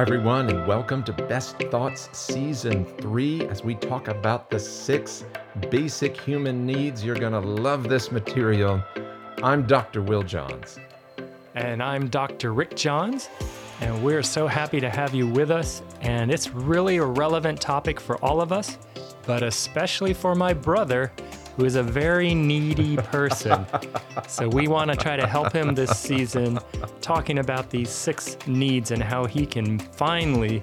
Everyone, and welcome to Best Thoughts Season 3 as we talk about the six basic human needs. You're going to love this material. I'm Dr. Will Johns. And I'm Dr. Rick Johns, and we're so happy to have you with us. And it's really a relevant topic for all of us, but especially for my brother, who is a very needy person. so we want to try to help him this season talking about these six needs and how he can finally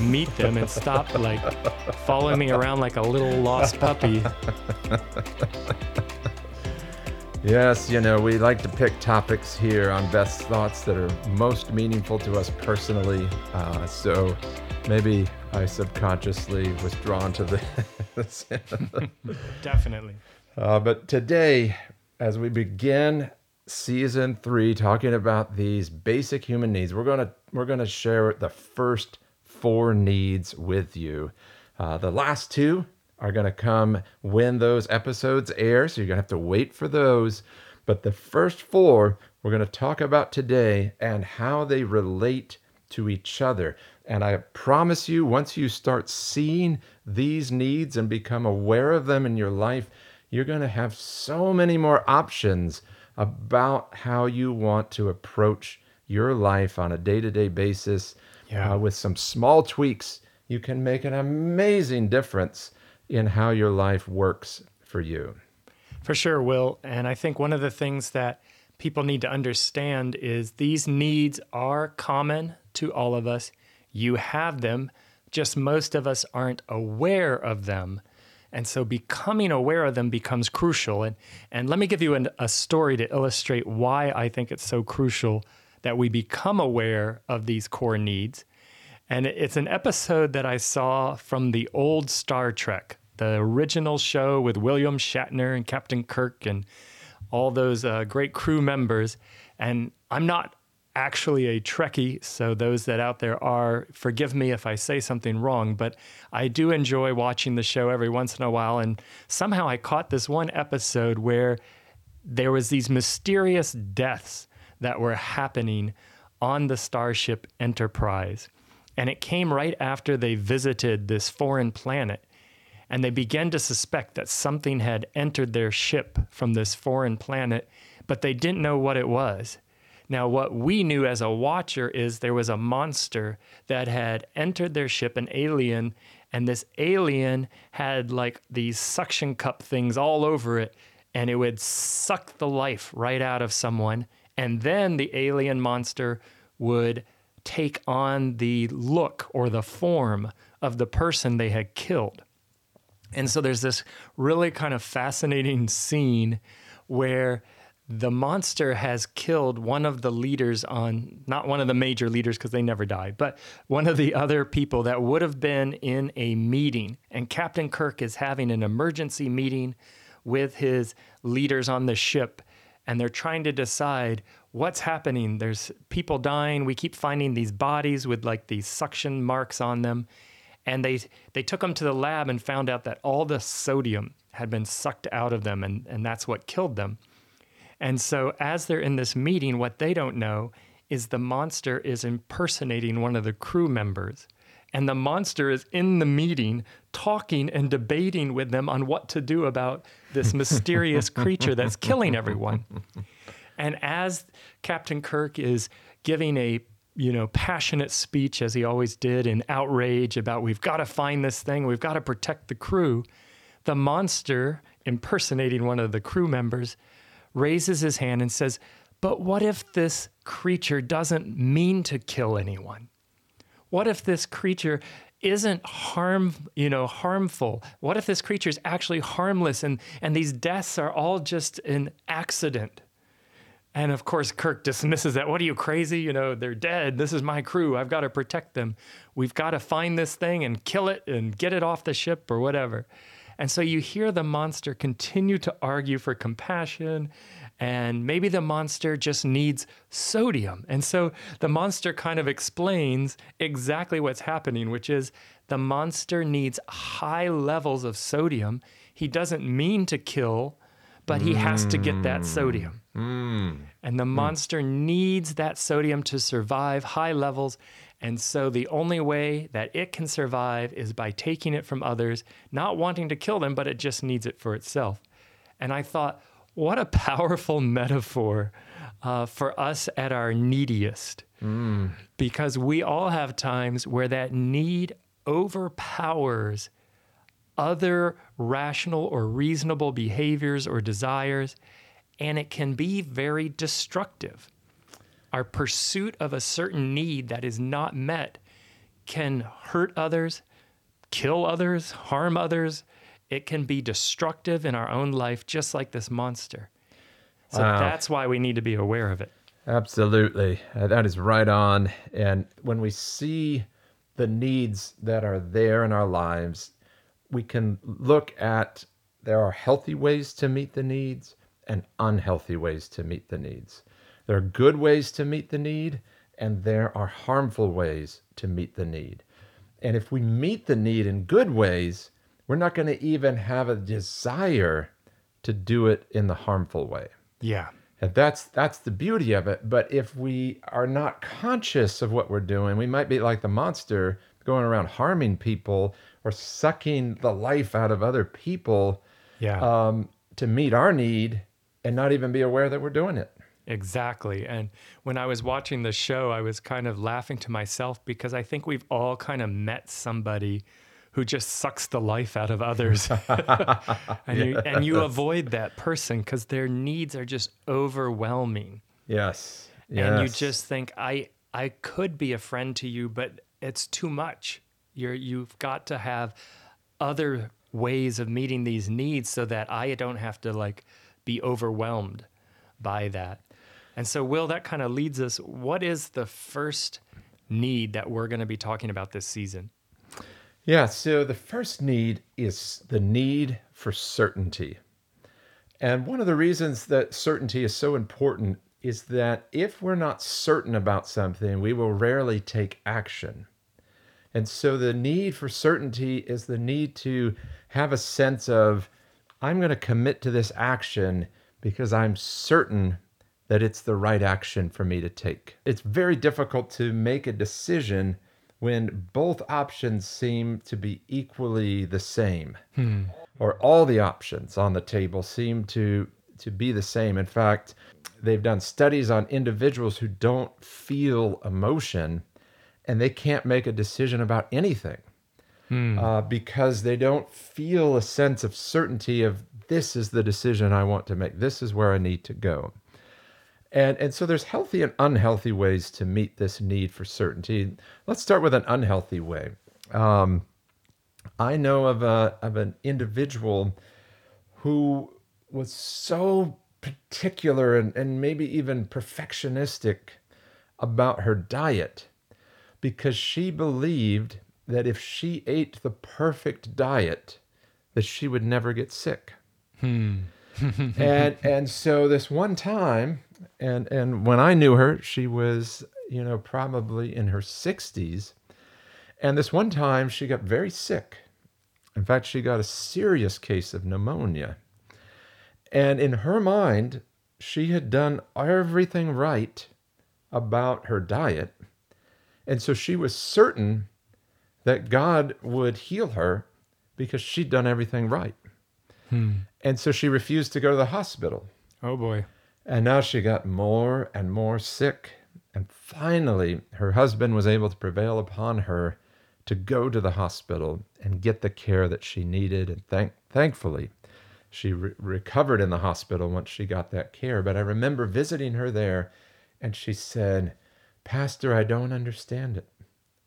meet them and stop like following me around like a little lost puppy. Yes, you know, we like to pick topics here on Best Thoughts that are most meaningful to us personally. Uh, so maybe I subconsciously was drawn to Definitely. Uh, but today, as we begin season three, talking about these basic human needs, we're gonna we're gonna share the first four needs with you. Uh, the last two are gonna come when those episodes air, so you're gonna have to wait for those. But the first four we're gonna talk about today and how they relate to each other. And I promise you, once you start seeing these needs and become aware of them in your life, you're going to have so many more options about how you want to approach your life on a day to day basis. Yeah. Uh, with some small tweaks, you can make an amazing difference in how your life works for you. For sure, Will. And I think one of the things that people need to understand is these needs are common to all of us. You have them, just most of us aren't aware of them. And so becoming aware of them becomes crucial. And, and let me give you an, a story to illustrate why I think it's so crucial that we become aware of these core needs. And it's an episode that I saw from the old Star Trek, the original show with William Shatner and Captain Kirk and all those uh, great crew members. And I'm not actually a Trekkie, so those that out there are, forgive me if I say something wrong, but I do enjoy watching the show every once in a while. And somehow I caught this one episode where there was these mysterious deaths that were happening on the Starship Enterprise. And it came right after they visited this foreign planet. And they began to suspect that something had entered their ship from this foreign planet, but they didn't know what it was. Now, what we knew as a watcher is there was a monster that had entered their ship, an alien, and this alien had like these suction cup things all over it, and it would suck the life right out of someone. And then the alien monster would take on the look or the form of the person they had killed. And so there's this really kind of fascinating scene where the monster has killed one of the leaders on not one of the major leaders because they never die but one of the other people that would have been in a meeting. And captain kirk is having an emergency meeting with his leaders on the ship and they're trying to decide what's happening. There's people dying. We keep finding these bodies with like these suction marks on them. And they they took them to the lab and found out that all the sodium had been sucked out of them and, and that's what killed them and so, as they're in this meeting, what they don't know is the monster is impersonating one of the crew members. And the monster is in the meeting talking and debating with them on what to do about this mysterious creature that's killing everyone. And as Captain Kirk is giving a you know, passionate speech as he always did in outrage about we've got to find this thing, we've got to protect the crew. The monster impersonating one of the crew members raises his hand and says, But what if this creature doesn't mean to kill anyone? What if this creature isn't harm, you know, harmful? What if this creature is actually harmless and, and these deaths are all just an accident? And of course, Kirk dismisses that. What are you crazy? You know, they're dead. This is my crew. I've got to protect them. We've got to find this thing and kill it and get it off the ship or whatever. And so you hear the monster continue to argue for compassion, and maybe the monster just needs sodium. And so the monster kind of explains exactly what's happening, which is the monster needs high levels of sodium. He doesn't mean to kill, but he has to get that sodium. Mm. And the monster needs that sodium to survive high levels. And so the only way that it can survive is by taking it from others, not wanting to kill them, but it just needs it for itself. And I thought, what a powerful metaphor uh, for us at our neediest. Mm. Because we all have times where that need overpowers other rational or reasonable behaviors or desires, and it can be very destructive. Our pursuit of a certain need that is not met can hurt others, kill others, harm others. It can be destructive in our own life, just like this monster. So wow. that's why we need to be aware of it. Absolutely. Uh, that is right on. And when we see the needs that are there in our lives, we can look at there are healthy ways to meet the needs and unhealthy ways to meet the needs. There are good ways to meet the need, and there are harmful ways to meet the need. And if we meet the need in good ways, we're not going to even have a desire to do it in the harmful way. Yeah. And that's that's the beauty of it. But if we are not conscious of what we're doing, we might be like the monster going around harming people or sucking the life out of other people yeah. um, to meet our need and not even be aware that we're doing it. Exactly. And when I was watching the show, I was kind of laughing to myself because I think we've all kind of met somebody who just sucks the life out of others. and, you, and you avoid that person because their needs are just overwhelming. Yes. yes. And you just think, I, I could be a friend to you, but it's too much. You're, you've got to have other ways of meeting these needs so that I don't have to like be overwhelmed by that. And so, Will, that kind of leads us. What is the first need that we're going to be talking about this season? Yeah, so the first need is the need for certainty. And one of the reasons that certainty is so important is that if we're not certain about something, we will rarely take action. And so the need for certainty is the need to have a sense of, I'm going to commit to this action because I'm certain that it's the right action for me to take. It's very difficult to make a decision when both options seem to be equally the same. Hmm. Or all the options on the table seem to to be the same. In fact, they've done studies on individuals who don't feel emotion and they can't make a decision about anything hmm. uh, because they don't feel a sense of certainty of this is the decision I want to make. This is where I need to go. And, and so there's healthy and unhealthy ways to meet this need for certainty. Let's start with an unhealthy way. Um, I know of, a, of an individual who was so particular and, and maybe even perfectionistic about her diet because she believed that if she ate the perfect diet, that she would never get sick. Hmm. and and so this one time, and and when I knew her, she was you know probably in her sixties, and this one time she got very sick. In fact, she got a serious case of pneumonia. And in her mind, she had done everything right about her diet. And so she was certain that God would heal her because she'd done everything right. Hmm. And so she refused to go to the hospital. Oh boy. And now she got more and more sick. And finally, her husband was able to prevail upon her to go to the hospital and get the care that she needed. And thank, thankfully, she re- recovered in the hospital once she got that care. But I remember visiting her there, and she said, Pastor, I don't understand it.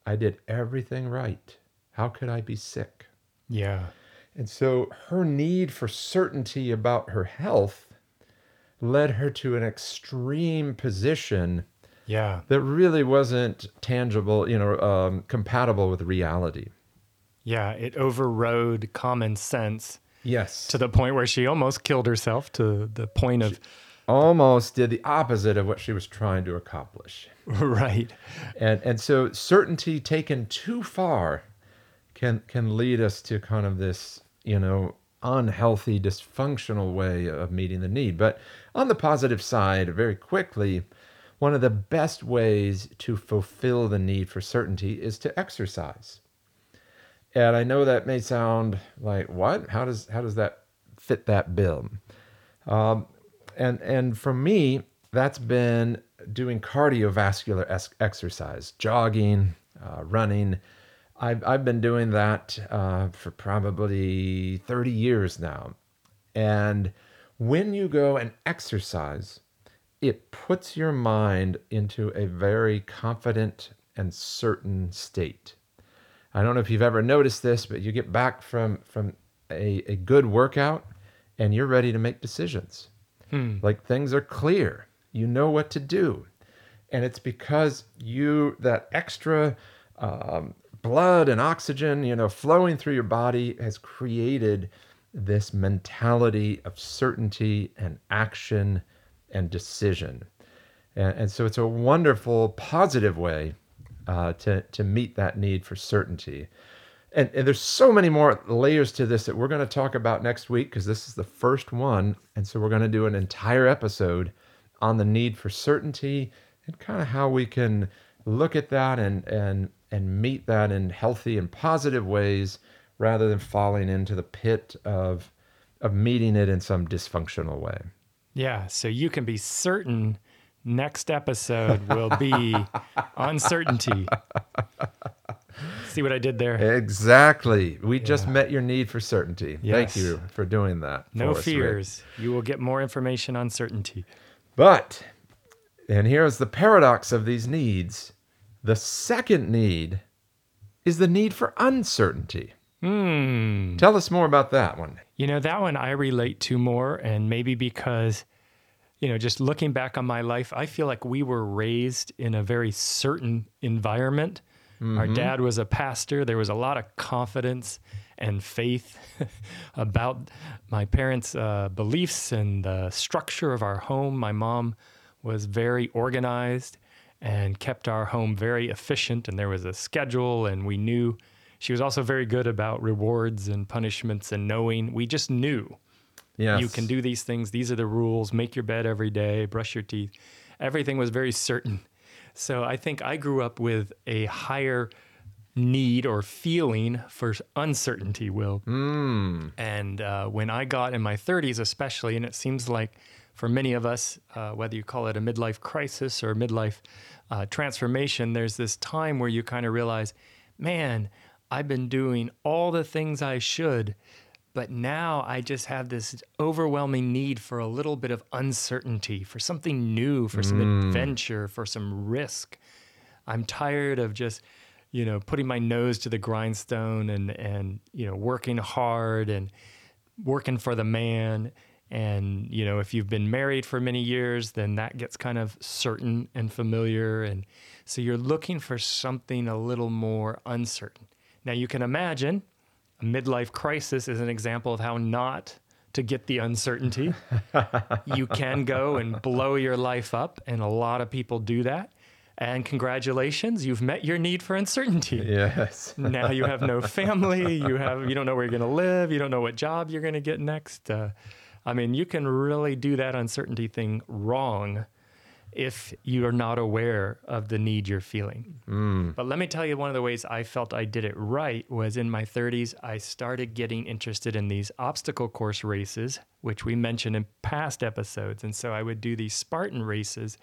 I did everything right. How could I be sick? Yeah. And so her need for certainty about her health led her to an extreme position yeah. that really wasn't tangible you know um, compatible with reality. Yeah it overrode common sense yes. to the point where she almost killed herself to the point of she almost did the opposite of what she was trying to accomplish. Right. And and so certainty taken too far can can lead us to kind of this you know unhealthy dysfunctional way of meeting the need but on the positive side very quickly one of the best ways to fulfill the need for certainty is to exercise. And I know that may sound like what? How does how does that fit that bill? Um, and and for me, that's been doing cardiovascular exercise, jogging, uh, running. I've I've been doing that uh, for probably thirty years now, and when you go and exercise, it puts your mind into a very confident and certain state. I don't know if you've ever noticed this, but you get back from from a, a good workout and you're ready to make decisions. Hmm. Like things are clear. You know what to do. And it's because you that extra um, blood and oxygen, you know, flowing through your body has created this mentality of certainty and action and decision. And, and so it's a wonderful, positive way uh, to, to meet that need for certainty. And, and there's so many more layers to this that we're going to talk about next week because this is the first one. And so we're going to do an entire episode on the need for certainty and kind of how we can look at that and, and, and meet that in healthy and positive ways rather than falling into the pit of, of meeting it in some dysfunctional way. Yeah, so you can be certain next episode will be uncertainty. See what I did there? Exactly. We just met your need for certainty. Yes. Thank you for doing that. No us, Rick. fears. You will get more information on certainty. But, and here's the paradox of these needs the second need is the need for uncertainty. Hmm. Tell us more about that one. You know, that one I relate to more, and maybe because, you know, just looking back on my life, I feel like we were raised in a very certain environment. Our dad was a pastor. There was a lot of confidence and faith about my parents' uh, beliefs and the structure of our home. My mom was very organized and kept our home very efficient, and there was a schedule, and we knew. She was also very good about rewards and punishments and knowing. We just knew Yes. you can do these things. These are the rules. Make your bed every day, brush your teeth. Everything was very certain. So I think I grew up with a higher need or feeling for uncertainty, Will. Mm. And uh, when I got in my 30s, especially, and it seems like for many of us, uh, whether you call it a midlife crisis or midlife uh, transformation, there's this time where you kind of realize, man, I've been doing all the things I should, but now I just have this overwhelming need for a little bit of uncertainty, for something new, for some adventure, for some risk. I'm tired of just, you know, putting my nose to the grindstone and and you know working hard and working for the man. And you know, if you've been married for many years, then that gets kind of certain and familiar, and so you're looking for something a little more uncertain. Now you can imagine a midlife crisis is an example of how not to get the uncertainty. you can go and blow your life up, and a lot of people do that. And congratulations, you've met your need for uncertainty. Yes. now you have no family, you have you don't know where you're going to live, you don't know what job you're going to get next. Uh, I mean, you can really do that uncertainty thing wrong if you are not aware of the need you're feeling. Hmm. But let me tell you, one of the ways I felt I did it right was in my 30s, I started getting interested in these obstacle course races, which we mentioned in past episodes. And so I would do these Spartan races.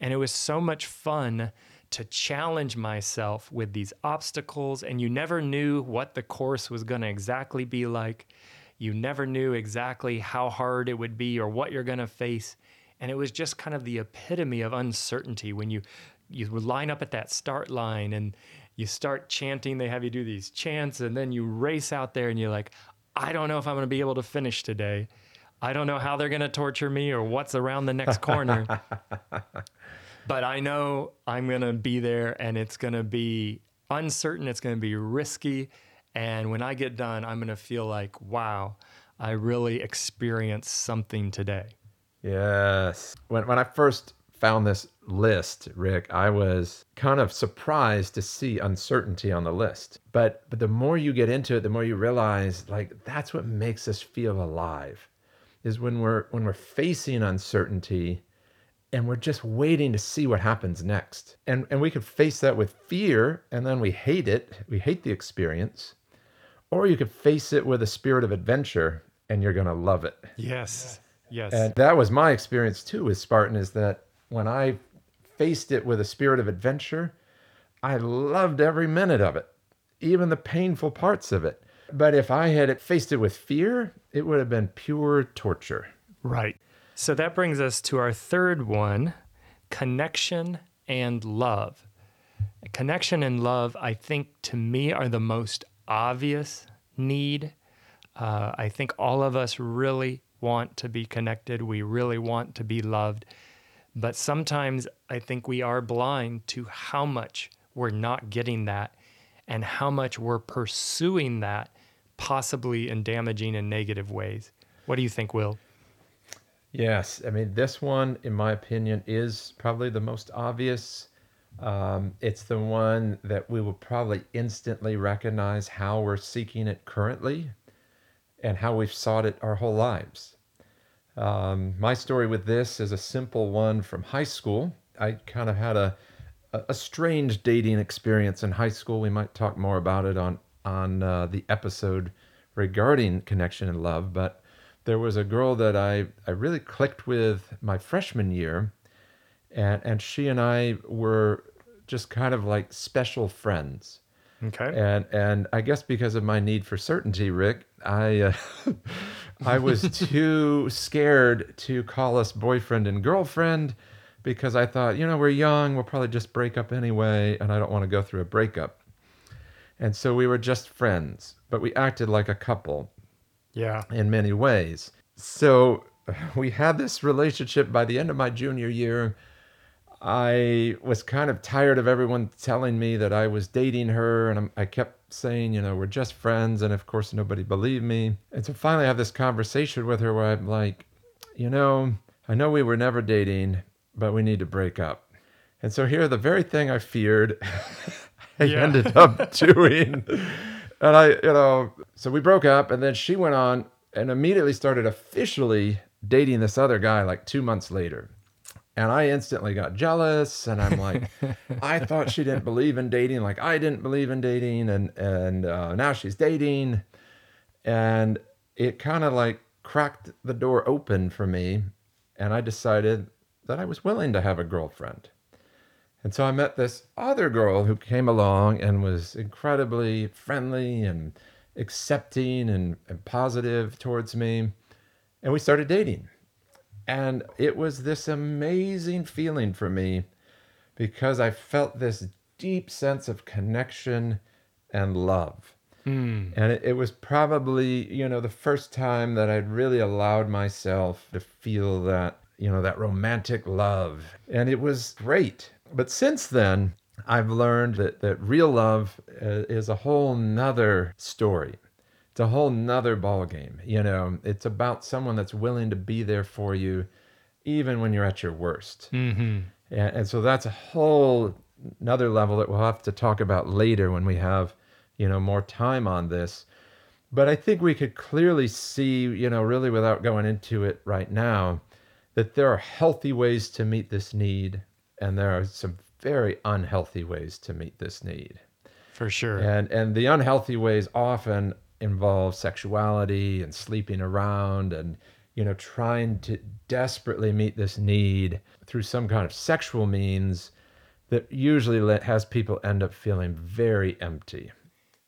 And it was so much fun to challenge myself with these obstacles. And you never knew what the course was going to exactly be like. You never knew exactly how hard it would be or what you're going to face. And it was just kind of the epitome of uncertainty when you you line up at that start line and you start chanting. They have you do these chants, and then you race out there and you're like, I don't know if I'm going to be able to finish today. I don't know how they're going to torture me or what's around the next corner. but I know I'm going to be there and it's going to be uncertain. It's going to be risky. And when I get done, I'm going to feel like, wow, I really experienced something today. Yes. When when I first found this list, Rick, I was kind of surprised to see uncertainty on the list. But but the more you get into it, the more you realize like that's what makes us feel alive. Is when we're when we're facing uncertainty and we're just waiting to see what happens next. And and we could face that with fear and then we hate it. We hate the experience. Or you could face it with a spirit of adventure and you're going to love it. Yes. Yes. And that was my experience too with Spartan is that when I faced it with a spirit of adventure, I loved every minute of it, even the painful parts of it. But if I had faced it with fear, it would have been pure torture. Right. So that brings us to our third one connection and love. Connection and love, I think, to me, are the most obvious need. Uh, I think all of us really want to be connected. We really want to be loved. But sometimes I think we are blind to how much we're not getting that and how much we're pursuing that, possibly in damaging and negative ways. What do you think, Will? Yes, I mean, this one, in my opinion, is probably the most obvious. Um, it's the one that we will probably instantly recognize how we're seeking it currently and how we've sought it our whole lives. Um, my story with this is a simple one from high school. I kind of had a, a strange dating experience in high school. We might talk more about it on on uh, the episode regarding connection and love, but there was a girl that I, I really clicked with my freshman year, and, and she and I were just kind of like special friends. Okay. And and I guess because of my need for certainty, Rick, I uh, I was too scared to call us boyfriend and girlfriend because I thought, you know, we're young, we'll probably just break up anyway, and I don't want to go through a breakup. And so we were just friends, but we acted like a couple Yeah. in many ways. So we had this relationship by the end of my junior year. I was kind of tired of everyone telling me that I was dating her, and I'm, I kept saying, you know, we're just friends, and of course nobody believed me. And so finally, I have this conversation with her where I'm like, you know, I know we were never dating, but we need to break up. And so here, the very thing I feared, I Yeah. ended up doing. And I, you know, so we broke up, and then she went on and immediately started officially dating this other guy like two months later. And I instantly got jealous, and I'm like, I thought she didn't believe in dating, like I didn't believe in dating, and and uh, now she's dating, and it kind of like cracked the door open for me, and I decided that I was willing to have a girlfriend. And so I met this other girl who came along and was incredibly friendly and accepting and, and positive towards me. And we started dating. And it was this amazing feeling for me because I felt this deep sense of connection and love. Mm. And it, it was probably, you know, the first time that I'd really allowed myself to feel that, you know, that romantic love. And it was great. But since then, I've learned that, that real love uh, is a whole nother story. A whole nother ballgame. You know, it's about someone that's willing to be there for you, even when you're at your worst. hmm And, and so that's a whole another level that we'll have to talk about later when we have, you know, more time on this. But I think we could clearly see, you know, really without going into it right now, that there are healthy ways to meet this need, and there are some very unhealthy ways to meet this need. For sure. And and the unhealthy ways often involve sexuality and sleeping around and you know trying to desperately meet this need through some kind of sexual means that usually let, has people end up feeling very empty.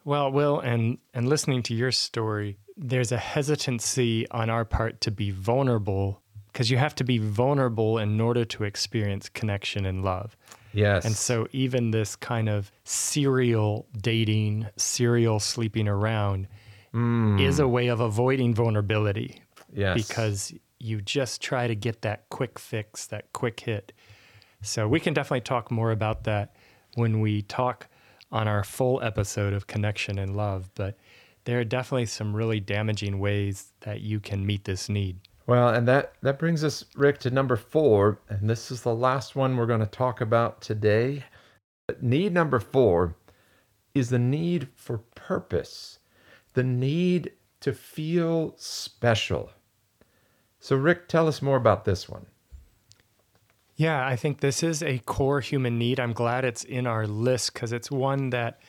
Well, Will, and and listening to your story, there's a hesitancy on our part to be vulnerable because you have to be vulnerable in order to experience connection and love. Yes. And so even this kind of serial dating, serial sleeping around is a mm. way of avoiding vulnerability yes. because you just try to get that quick fix, that quick hit. So we can definitely talk more about that when we talk on our full episode of connection and love, but there are definitely some really damaging ways that you can meet this need. Well, and that that brings us, Rick, to number four, and this is the last one we're going to talk about today. But Need number four is the need for purpose, the need to feel special. So, Rick, tell us more about this one. Yeah, I think this is a core human need. I'm glad it's in our list because it's one that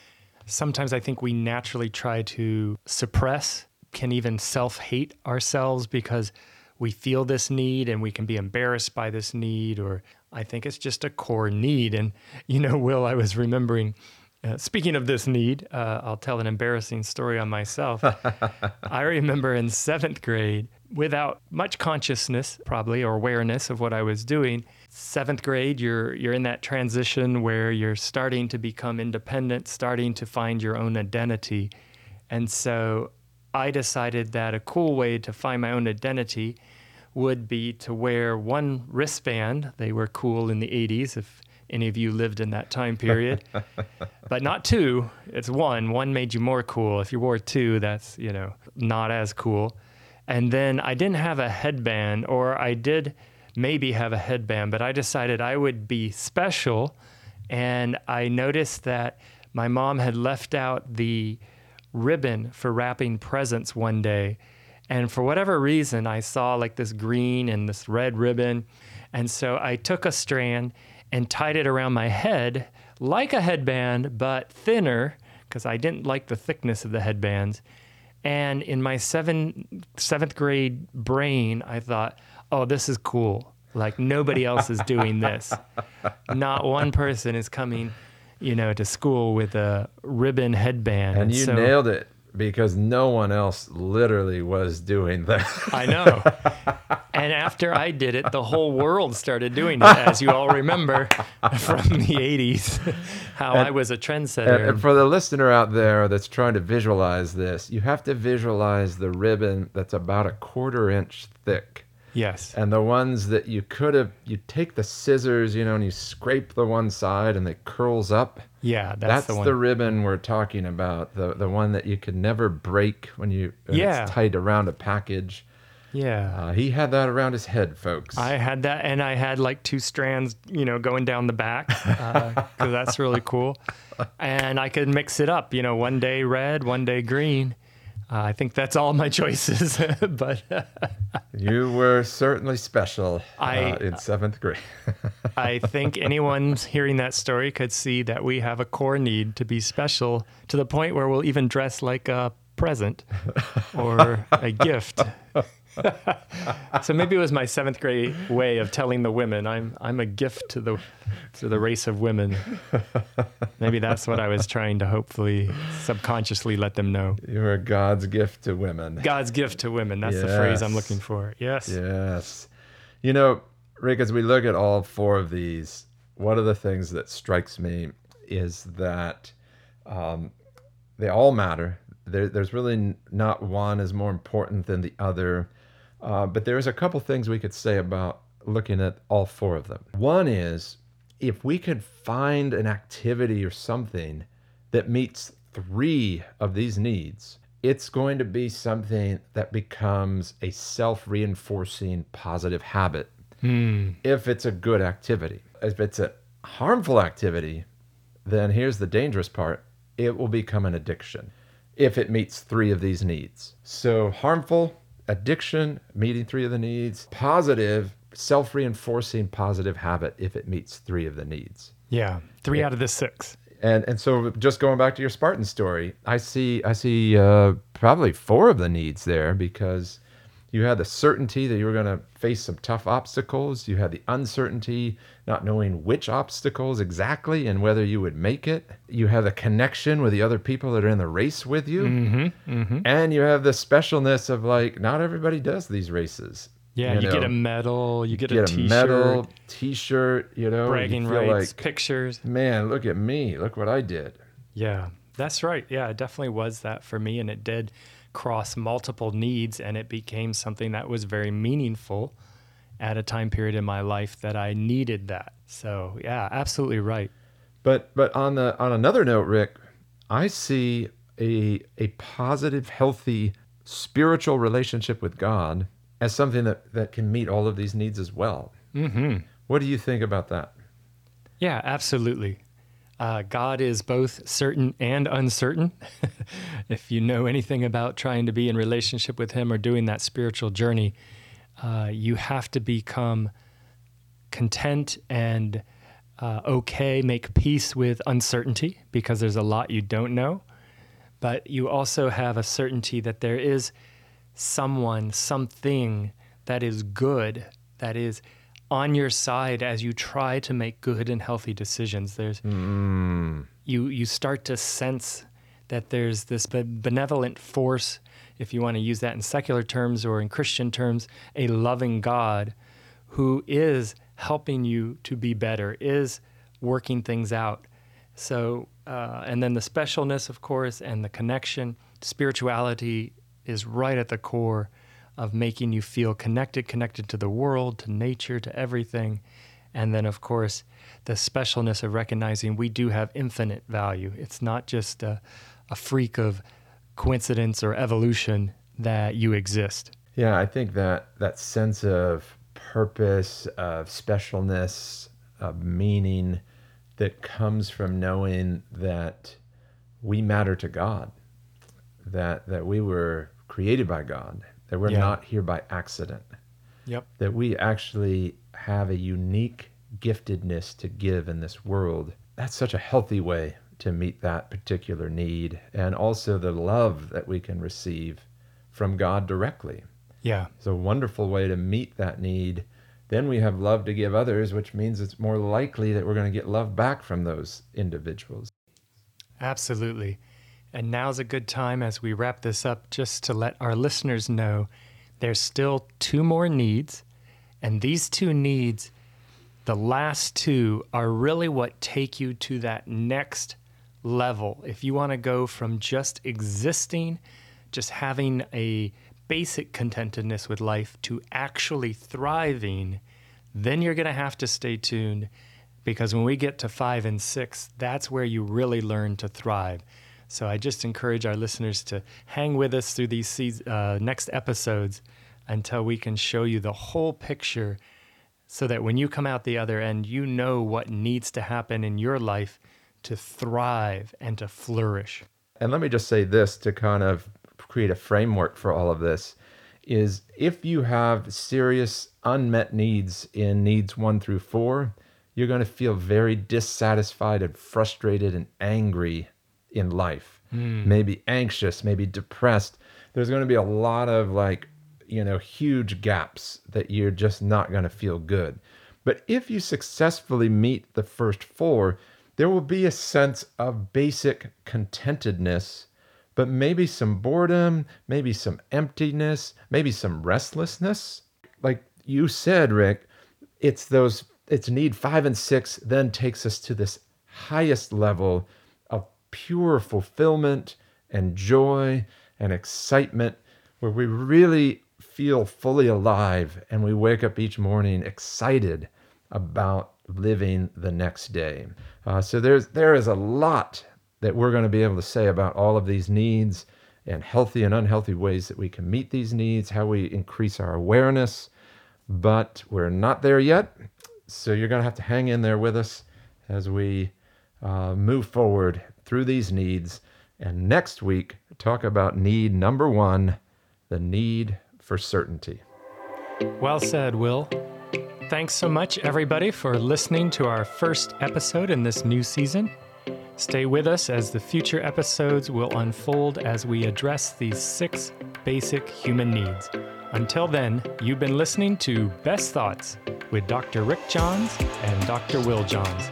sometimes I think we naturally try to suppress, can even self hate ourselves because we feel this need and we can be embarrassed by this need, or I think it's just a core need. And, you know, Will, I was remembering. Uh, speaking of this need, uh, I'll tell an embarrassing story on myself. I remember in seventh grade, without much consciousness, probably, or awareness of what I was doing, seventh grade, you're you're in that transition where you're starting to become independent, starting to find your own identity, and so I decided that a cool way to find my own identity would be to wear one wristband. They were cool in the 80s if any of you lived in that time period. but not two, it's one. One made you more cool. If you wore two, that's, you know, not as cool. And then I didn't have a headband or I did maybe have a headband, but I decided I would be special. And I noticed that my mom had left out the ribbon for wrapping presents one day. And for whatever reason, I saw like this green and this red ribbon. And so I took a strand and tied it around my head like a headband, but thinner because I didn't like the thickness of the headbands. And in my seven, seventh grade brain, I thought, oh, this is cool. Like nobody else is doing this. Not one person is coming, you know, to school with a ribbon headband. And you so, nailed it because no one else literally was doing that. I know. and after I did it, the whole world started doing it, as you all remember from the 80s, how And- I was a trendsetter. And, and for the listener out there that's trying to visualize this, you have to visualize the ribbon that's about a quarter inch thick. yes. And the ones that you could have, you take the scissors, you know, and you scrape the one side and it curls up. Yeah, that's, That's, the the, ribbon we're talking about. The the one that you could never break when you when Yeah. it's tied around a package. yeah. Uh, he had that around his head, folks. I had that, and I had like two strands, you know, going down the back because that's really cool. And I could mix it up, you know, one day red, one day green. Uh, I think that's all my choices, but you were certainly special I- uh, in seventh grade. I think anyone hearing that story could see that we have a core need to be special to the point where we'll even dress like a present or a gift. so maybe it was my seventh grade way of telling the women I'm I'm a gift to the to the race of women. Maybe that's what I was trying to hopefully subconsciously let them know. you were God's gift to women. God's gift to women. That's the phrase I'm looking for. Yes. Yes. You know, Rick, as we look at all four of these, one of the things that strikes me is that um, they all matter. There, there's really not one is more important than the other. Uh, but there's a couple things we could say about looking at all four of them. One is if we could find an activity or something that meets three of these needs, it's going to be something that becomes a self reinforcing positive habit if it's a good activity. If it's a harmful activity, then here's the dangerous part it will become an addiction if it meets three of these needs. So, harmful, addiction, meeting three of the needs, positive, self reinforcing positive habit if it meets three of the needs. Yeah. Three out of the six. And and so just going back to your Spartan story, I see I see uh, probably four of the needs there because you had the certainty that you were going to face some tough obstacles. You had the uncertainty, not knowing which obstacles exactly and whether you would make it. You have the connection with the other people that are in the race with you, Mm-hmm. and you have the specialness of like not everybody does these races. Yeah, you, get know. a medal, you get, get a t-shirt, medal, T-shirt. You know, bragging feel rights, like, pictures. man, look at me, look what I did. Yeah, that's right. Yeah, it definitely was that for me, and it did cross multiple needs, and it became something that was very meaningful at a time period in my life that I needed that. So yeah, absolutely right. But but on the on another note, Rick, I see a a positive, healthy spiritual relationship with God as something that that can meet all of these needs as well. Mm-hmm. What do you think about that? Yeah, absolutely. Uh, God is both certain and uncertain. if you know anything about trying to be in relationship with Him or doing that spiritual journey, uh, you have to become content and uh, okay, make peace with uncertainty because there's a lot you don't know. But you also have a certainty that there is someone, something that is good, that is on your side as you try to make good and healthy decisions. There's Mm. you you start to sense that there's this benevolent force, if you want to use that in secular terms or in Christian terms, a loving God who is helping you to be better, is working things out. So, uh, and then the specialness, of course, and the connection, spirituality is right at the core of making you feel connected, connected to the world, to nature, to everything. And then, of course, the specialness of recognizing we do have infinite value. It's not just a, a freak of coincidence or evolution that you exist. Yeah, I think that that sense of purpose, of specialness, of meaning that comes from knowing that we matter to God, that that we were created by God, that we're Yeah. not here by accident, Yep. that we actually have a unique giftedness to give in this world. That's such a healthy way to meet that particular need and also the love that we can receive from God directly. Yeah. It's a wonderful way to meet that need. Then we have love to give others, which means it's more likely that we're going to get love back from those individuals. Absolutely. And now's a good time as we wrap this up just to let our listeners know there's still two more needs. And these two needs, the last two, are really what take you to that next level. If you want to go from just existing, just having a basic contentedness with life, to actually thriving, then you're going to have to stay tuned because when we get to five and six, that's where you really learn to thrive. So I just encourage our listeners to hang with us through these uh, next episodes until we can show you the whole picture so that when you come out the other end, you know what needs to happen in your life to thrive and to flourish. And let me just say this to kind of create a framework for all of this is if you have serious unmet needs in needs 1 through 4, you're going to feel very dissatisfied and frustrated and angry in life. Hmm. Maybe anxious, maybe depressed. There's going to be a lot of like, you know, huge gaps that you're just not going to feel good. But if you successfully meet the first four, there will be a sense of basic contentedness, but maybe some boredom, maybe some emptiness, maybe some restlessness. Like you said, Rick, it's those, it's need five and six then takes us to this highest level pure fulfillment and joy and excitement where we really feel fully alive and we wake up each morning excited about living the next day. Uh, so there's there is a lot that we're going to be able to say about all of these needs and healthy and unhealthy ways that we can meet these needs, how we increase our awareness, but we're not there yet. So you're going to have to hang in there with us as we uh, move forward through these needs. And next week, talk about need number one the need for certainty. Well said, Will. Thanks so much, everybody, for listening to our first episode in this new season. Stay with us as the future episodes will unfold as we address these six basic human needs. Until then, you've been listening to Best Thoughts with Dr. Rick Johns and Dr. Will Johns.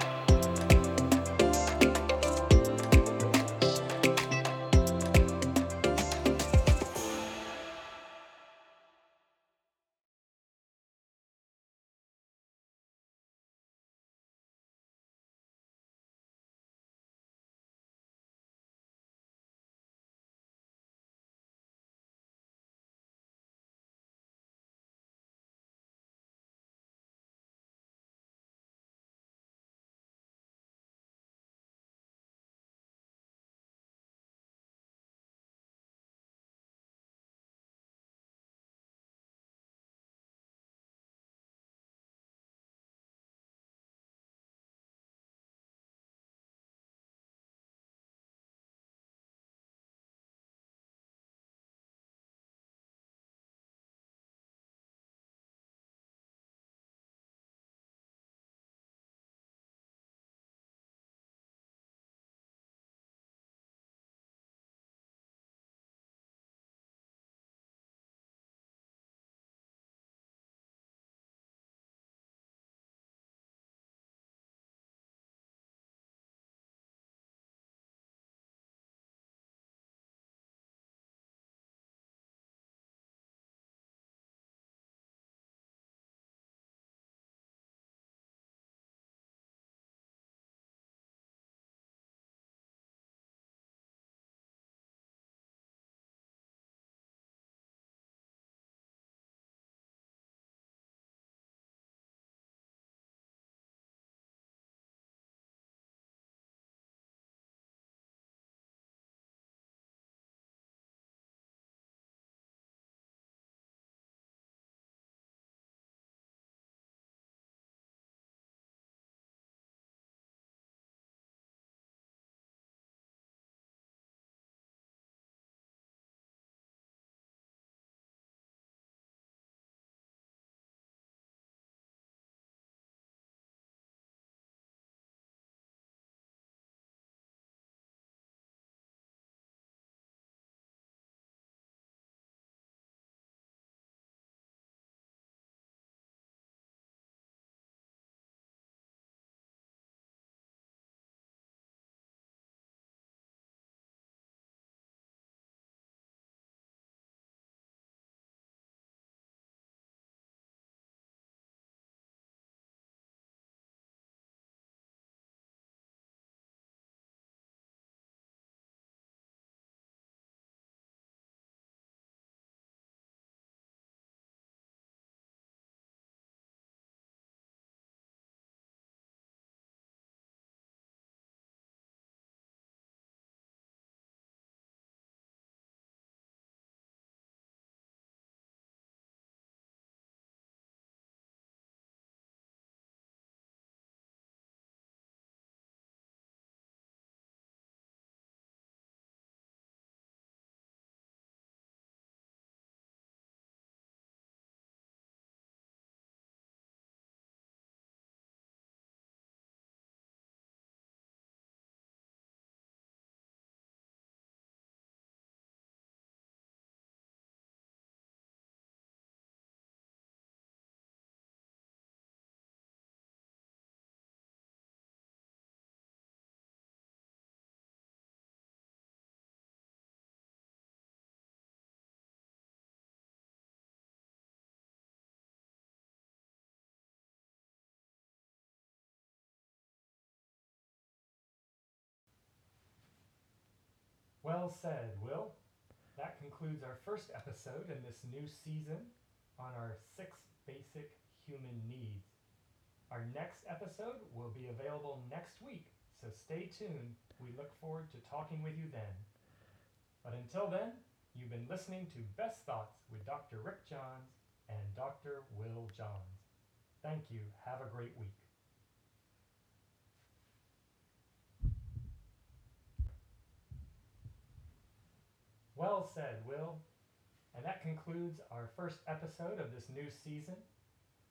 Well said, Will. That concludes our first episode in this new season on our six basic human needs. Our next episode will be available next week, so stay tuned. We look forward to talking with you then. But until then, you've been listening to Best Thoughts with Dr. Rick Johns and Dr. Will Johns. Thank you. Have a great week. Well said, Will. And that concludes our first episode of this new season.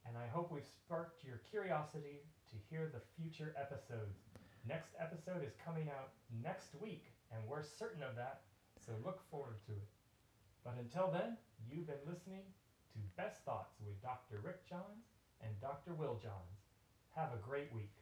And I hope we've sparked your curiosity to hear the future episodes. Next episode is coming out next week, and we're certain of that, so look forward to it. But until then, you've been listening to Best Thoughts with Dr. Rick Johns and Dr. Will Johns. Have a great week.